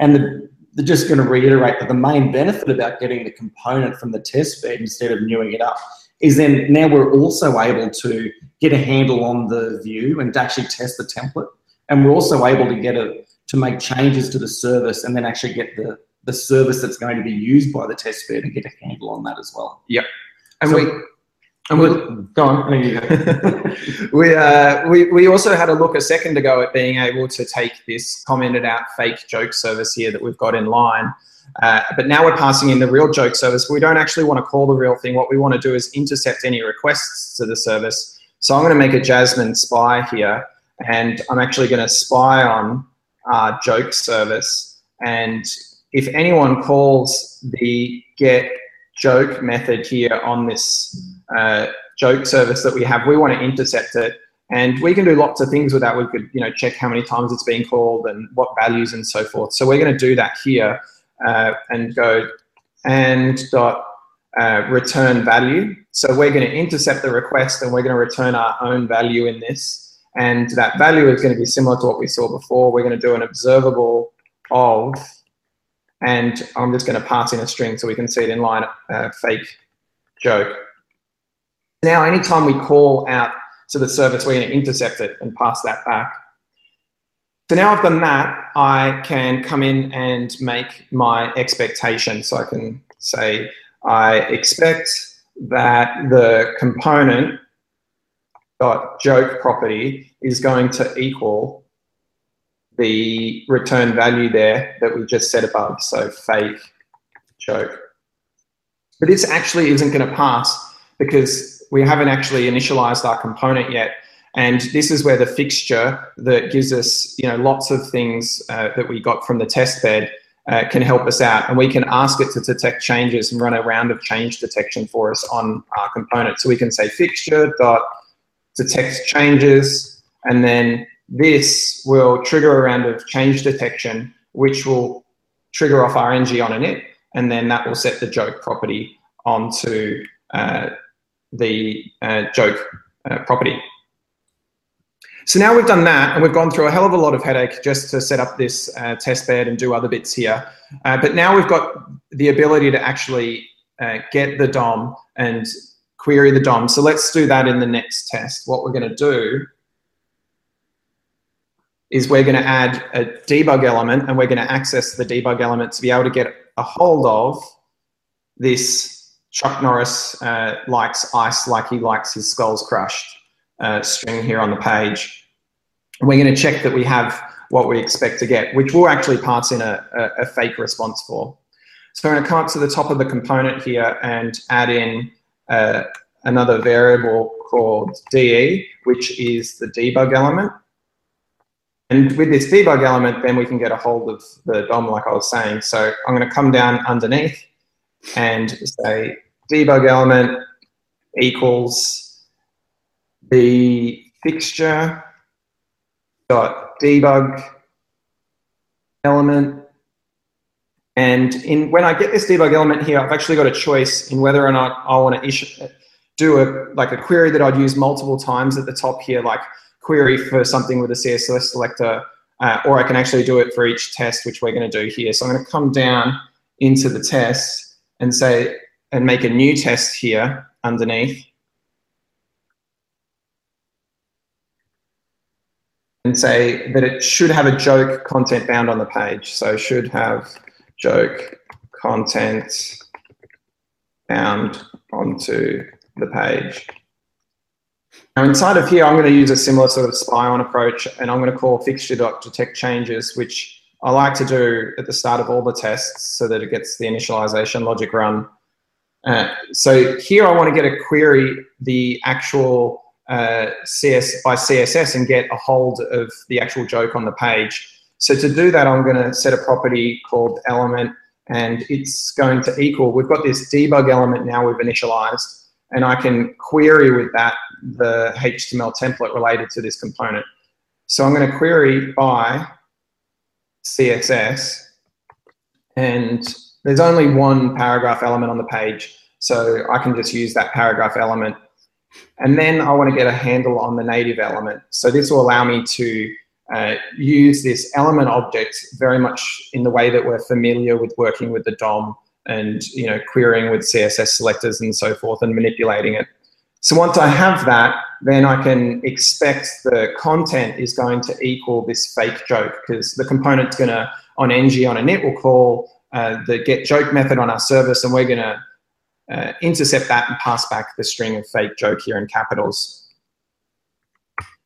And the, they're just going to reiterate that the main benefit about getting the component from the test bed instead of newing it up is then now we're also able to get a handle on the view and to actually test the template. And we're also able to get it to make changes to the service and then actually get the, the service that's going to be used by the test bed and get a handle on that as well. Yep. And so, we and we go on. *laughs* we, uh, we we also had a look a second ago at being able to take this commented out fake joke service here that we've got in line. Uh, but now we're passing in the real joke service. We don't actually want to call the real thing. What we want to do is intercept any requests to the service. So I'm going to make a Jasmine spy here, and I'm actually going to spy on our joke service. And if anyone calls the get joke method here on this uh, joke service that we have, we want to intercept it. And we can do lots of things with that. We could, you know, check how many times it's being called and what values and so forth. So we're going to do that here uh, and go and dot uh, return value. So we're going to intercept the request and we're going to return our own value in this. And that value is going to be similar to what we saw before. We're going to do an observable of, and I'm just going to pass in a string so we can see it in line, uh, fake joke. Now, anytime we call out to the service, we're going to intercept it and pass that back. So now I've done that, I can come in and make my expectation. So I can say, I expect that the component dot joke property is going to equal the return value there that we just set above. So fake joke. But this actually isn't going to pass because we haven't actually initialized our component yet. And this is where the fixture that gives us, you know, lots of things uh, that we got from the test bed uh, can help us out. And we can ask it to detect changes and run a round of change detection for us on our component. So we can say fixture dot detect changes, and then this will trigger a round of change detection, which will trigger off RNG on init, and then that will set the joke property onto uh, the uh, joke uh, property. So now we've done that, and we've gone through a hell of a lot of headache just to set up this uh, test bed and do other bits here. Uh, but now we've got the ability to actually uh, get the DOM and query the DOM. So let's do that in the next test. What we're going to do is we're going to add a debug element, and we're going to access the debug element to be able to get a hold of this Chuck Norris uh, likes ice like he likes his skulls crushed uh, string here on the page. We're going to check that we have what we expect to get, which we'll actually pass in a, a, a fake response for. So I'm going to come up to the top of the component here and add in uh, another variable called DE, which is the debug element. And with this debug element, then we can get a hold of the DOM like I was saying. So I'm going to come down underneath and say debug element equals the fixture dot debug element. And in when I get this debug element here, I've actually got a choice in whether or not I want to issue, do a like a query that I'd use multiple times at the top here, like query for something with a CSS selector, uh, or I can actually do it for each test, which we're going to do here. So I'm going to come down into the test and say, and make a new test here underneath. and say that it should have a joke content bound on the page. So should have joke content bound onto the page. Now inside of here, I'm going to use a similar sort of spy on approach, and I'm going to call fixture.detect changes, which I like to do at the start of all the tests so that it gets the initialization logic run. Uh, so here I want to get a query the actual uh, CS by CSS and get a hold of the actual joke on the page. So to do that, I'm going to set a property called element, and it's going to equal. We've got this debug element now we've initialized, and I can query with that the HTML template related to this component. So I'm going to query by CSS, and there's only one paragraph element on the page, so I can just use that paragraph element and then I want to get a handle on the native element. So this will allow me to uh, use this element object very much in the way that we're familiar with working with the DOM and you know querying with CSS selectors and so forth and manipulating it. So once I have that, then I can expect the content is going to equal this fake joke because the component's going to, on ng on init, will call uh, the get joke method on our service and we're going to uh, intercept that and pass back the string of fake joke here in capitals.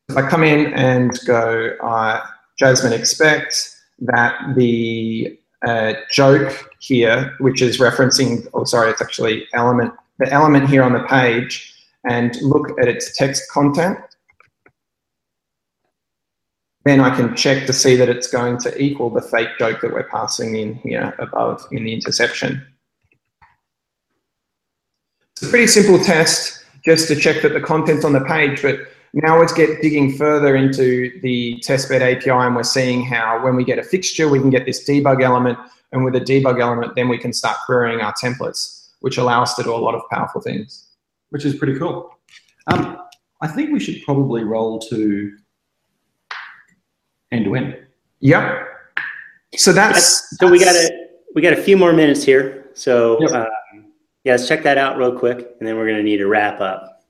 If I come in and go, uh, Jasmine expect that the uh, joke here, which is referencing, oh, sorry, it's actually element, the element here on the page, and look at its text content, then I can check to see that it's going to equal the fake joke that we're passing in here above in the interception. It's a pretty simple test just to check that the content's on the page, but now let's get digging further into the testbed API and we're seeing how when we get a fixture, we can get this debug element and with a debug element, then we can start querying our templates, which allow us to do a lot of powerful things. Which is pretty cool. Um, I think we should probably roll to end to end. Yep. So that's, so we got a we got a few more minutes here. So yep. uh, yeah, let's check that out real quick, and then we're going to need to wrap up.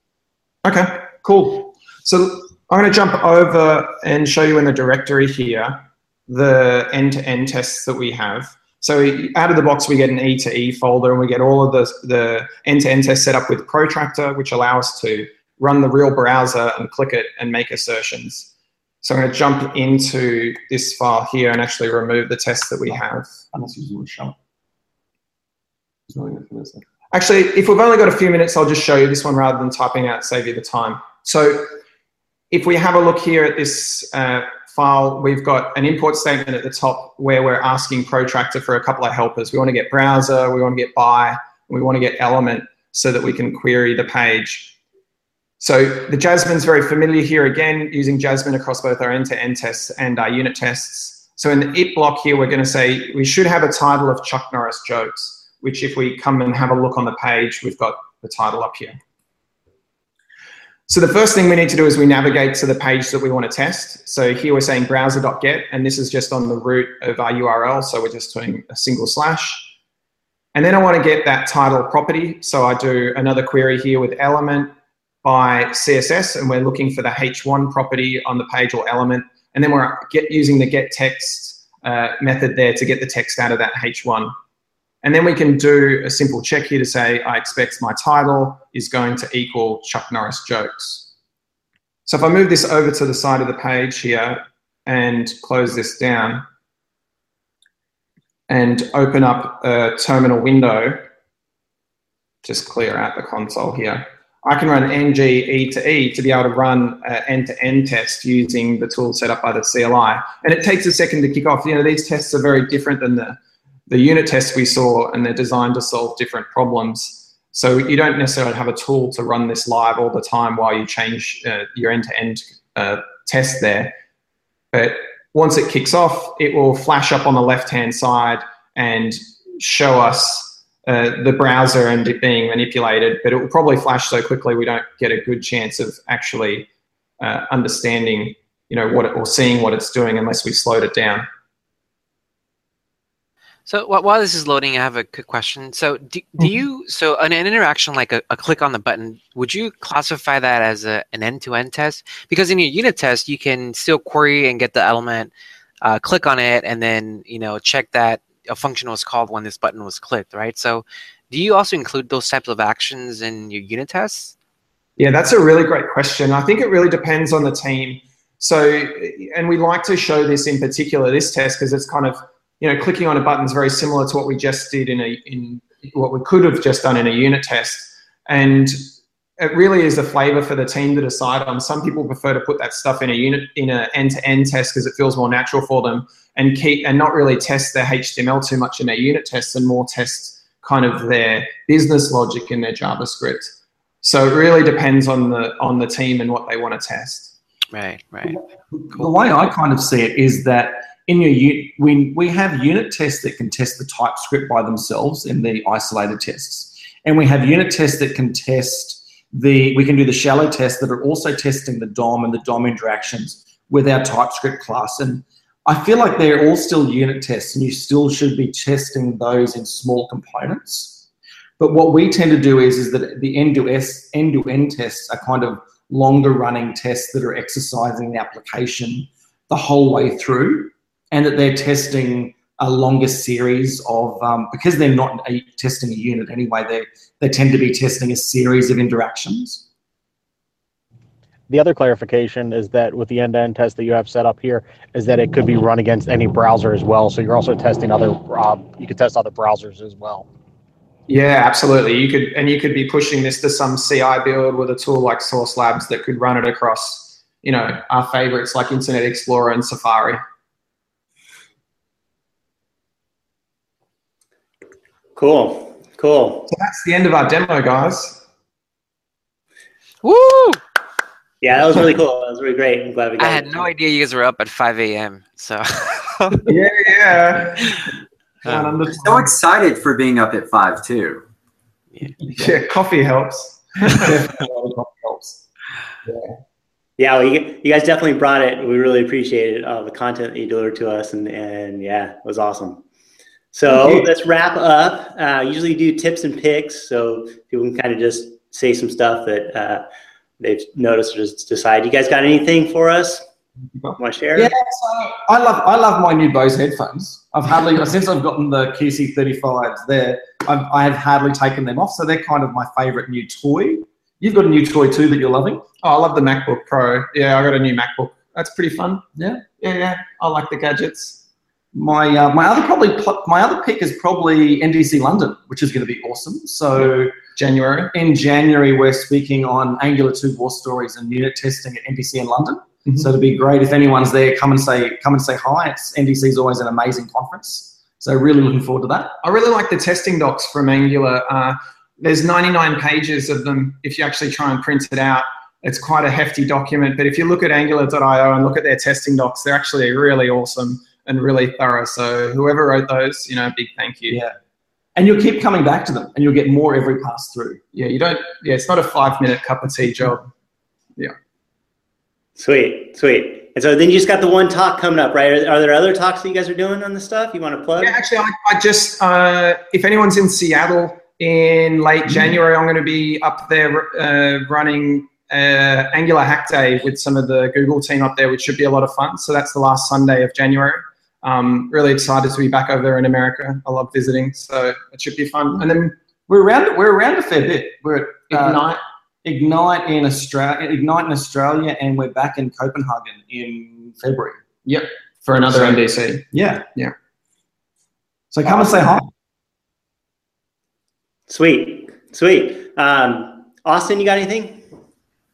Okay, cool. So I'm going to jump over and show you in the directory here the end-to-end tests that we have. So out of the box, we get an E to E folder, and we get all of the, the end-to-end tests set up with Protractor, which allow us to run the real browser and click it and make assertions. So I'm going to jump into this file here and actually remove the test that we have. Unless you want to show. Actually, if we've only got a few minutes, I'll just show you this one rather than typing out, save you the time. So if we have a look here at this uh, file, we've got an import statement at the top where we're asking Protractor for a couple of helpers. We want to get browser, we want to get by, we want to get element so that we can query the page. So the Jasmine's very familiar here again, using Jasmine across both our end-to-end tests and our unit tests. So in the it block here, we're going to say we should have a title of Chuck Norris jokes, which if we come and have a look on the page, we've got the title up here. So the first thing we need to do is we navigate to the page that we want to test. So here we're saying browser.get, and this is just on the root of our URL. So we're just doing a single slash. And then I want to get that title property. So I do another query here with element by CSS, and we're looking for the H1 property on the page or element. And then we're get, using the get text uh, method there to get the text out of that H1. And then we can do a simple check here to say, I expect my title is going to equal Chuck Norris jokes. So if I move this over to the side of the page here and close this down, and open up a terminal window, just clear out the console here. I can run ng e to e to be able to run an end-to-end test using the tool set up by the CLI. And it takes a second to kick off. You know, these tests are very different than the, the unit tests we saw, and they're designed to solve different problems. So you don't necessarily have a tool to run this live all the time while you change uh, your end-to-end uh, test there. But once it kicks off, it will flash up on the left-hand side and show us uh, the browser and it being manipulated, but it will probably flash so quickly we don't get a good chance of actually uh, understanding, you know, what it, or seeing what it's doing unless we slowed it down. So while this is loading, I have a quick question. So do, do you so an, an interaction like a, a, click on the button? Would you classify that as a, an end-to-end test? Because in your unit test, you can still query and get the element, uh, click on it, and then you know check that a function was called when this button was clicked, right? So do you also include those types of actions in your unit tests? Yeah, that's a really great question. I think it really depends on the team. So, and we like to show this in particular, this test, because it's kind of you know, clicking on a button is very similar to what we just did in a in what we could have just done in a unit test, and it really is a flavor for the team to decide on. Some people prefer to put that stuff in a unit in an end-to-end test because it feels more natural for them, and keep and not really test their HTML too much in their unit tests, and more test kind of their business logic in their JavaScript. So it really depends on the on the team and what they want to test. Right, right. The way I kind of see it is that in your unit, we we have unit tests that can test the TypeScript by themselves in the isolated tests, and we have unit tests that can test the we can do the shallow tests that are also testing the DOM and the DOM interactions with our TypeScript class. And I feel like they're all still unit tests, and you still should be testing those in small components. But what we tend to do is is that the end to end to end tests are kind of longer running tests that are exercising the application the whole way through and that they're testing a longer series of um, because they're not a, testing a unit anyway. They they tend to be testing a series of interactions. The other clarification is that with the end-to-end test that you have set up here, is that it could be run against any browser as well. So you're also testing other. Uh, you could test other browsers as well. Yeah, absolutely. You could, and you could be pushing this to some CI build with a tool like Sauce Labs that could run it across, you know, our favorites like Internet Explorer and Safari. Cool. Cool. So that's the end of our demo, guys. Woo! Yeah, that was really cool. That was really great. I'm glad we got I had no idea you guys were up at 5 a.m. So. *laughs* yeah, yeah. *laughs* Um, I'm so excited for being up at five too. Yeah, yeah coffee helps. coffee helps. Yeah. Yeah, well, you, you guys definitely brought it. We really appreciated uh, the content that you delivered to us, and and yeah, it was awesome. So let's wrap up. Uh, usually do tips and picks, so people can kind of just say some stuff that uh, they've noticed or just decide. You guys got anything for us? Want to share? Yeah, so I love I love my new Bose headphones. I've hardly since I've gotten the QC35s. There, I've, I have hardly taken them off, so they're kind of my favorite new toy. You've got a new toy too that you're loving. Oh, I love the MacBook Pro. Yeah, I got a new MacBook. That's pretty fun. Yeah, yeah, yeah. I like the gadgets. My uh, my other probably my other pick is probably NDC London, which is going to be awesome. So January. in January, we're speaking on Angular 2 war stories and unit testing at NDC in London. Mhm. So it'd be great if anyone's there. Come and say come and say hi. It's NDC is always an amazing conference. So really looking forward to that. I really like the testing docs from Angular. Uh, there's 99 pages of them. If you actually try and print it out, it's quite a hefty document. But if you look at Angular.io and look at their testing docs, they're actually really awesome and really thorough. So whoever wrote those, you know, big thank you. Yeah. And you'll keep coming back to them, and you'll get more every pass through. Yeah, you don't. Yeah, it's not a five minute cup of tea job. Yeah. Sweet, sweet. And so then you just got the one talk coming up, right? Are, are there other talks that you guys are doing on the stuff? You want to plug? Yeah, actually, I, I just uh, if anyone's in Seattle in late January, I'm going to be up there uh, running uh, Angular Hack Day with some of the Google team up there, which should be a lot of fun. So that's the last Sunday of January. Um, really excited to be back over there in America. I love visiting, so it should be fun. And then We're around. We're around a fair bit. We're at uh, Ignite. Ignite in Australia. Ignite in Australia, and we're back in Copenhagen in February. Yep, for another So- MDC. Yeah. Yeah. So come and say hi. Sweet, sweet. Um, Austin, you got anything?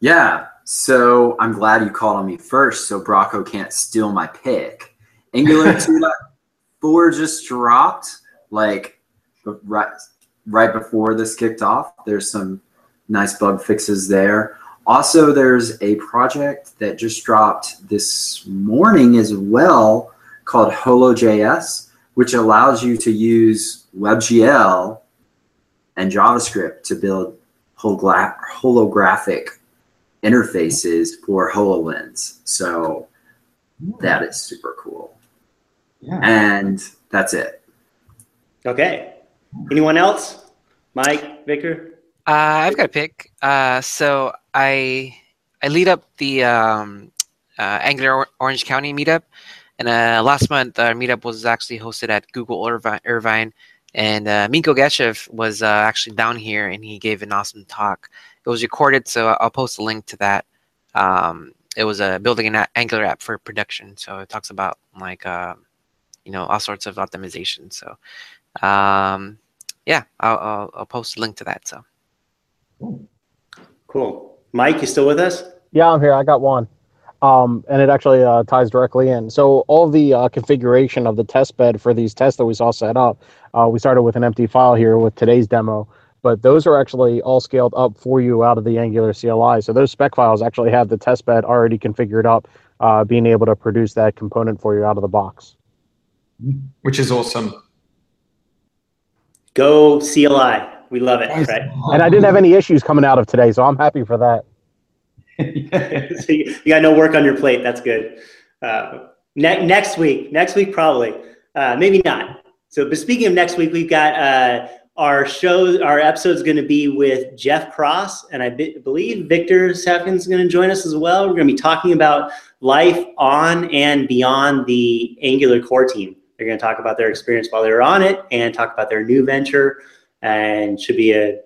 Yeah. So I'm glad you called on me first, so Brocco can't steal my pick. Angular *laughs* 2.4 just dropped, like right right before this kicked off. There's some nice bug fixes there. Also, there's a project that just dropped this morning as well called HoloJS, which allows you to use WebGL and JavaScript to build holographic interfaces for HoloLens. So that is super cool. Yeah. And that's it. Okay. Anyone else? Mike, Vicar? Uh, I've got a pick. Uh, so I I lead up the um, uh, Angular Orange County meetup, and uh, last month our meetup was actually hosted at Google Irvine, Irvine and uh, Minko Gechev was uh, actually down here, and he gave an awesome talk. It was recorded, so I'll post a link to that. Um, it was uh, building an a- Angular app for production, so it talks about like uh, you know all sorts of optimization. So um, yeah, I'll, I'll, I'll post a link to that. So. Cool. Mike, you still with us? Yeah, I'm here. I got one. Um, and it actually uh, ties directly in. So all the uh, configuration of the test bed for these tests that we saw set up, uh, we started with an empty file here with today's demo, but those are actually all scaled up for you out of the Angular CLI. So those spec files actually have the test bed already configured up, uh, being able to produce that component for you out of the box. Which is awesome. Go CLI. We love it, Nice. right? And I didn't have any issues coming out of today, so I'm happy for that. *laughs* so you, you got no work on your plate. That's good. Uh, ne- next week, next week probably, uh, maybe not. So, but speaking of next week, we've got uh, our show. Our episode is going to be with Jeff Cross, and I be- believe Victor Savkin is going to join us as well. We're going to be talking about life on and beyond the Angular core team. They're going to talk about their experience while they were on it and talk about their new venture, and should be a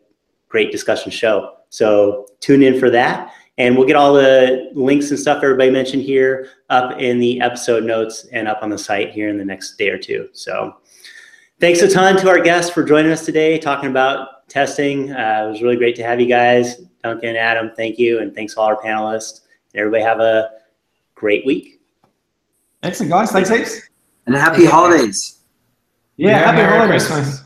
great discussion show. So tune in for that. And we'll get all the links and stuff everybody mentioned here up in the episode notes and up on the site here in the next day or two. So thanks a ton to our guests for joining us today, talking about testing. Uh, it was really great to have you guys. Duncan, Adam, thank you. And thanks to all our panelists. Everybody have a great week. Excellent, guys. Thanks heaps. And happy holidays. Yeah, happy Merry holidays. Christmas.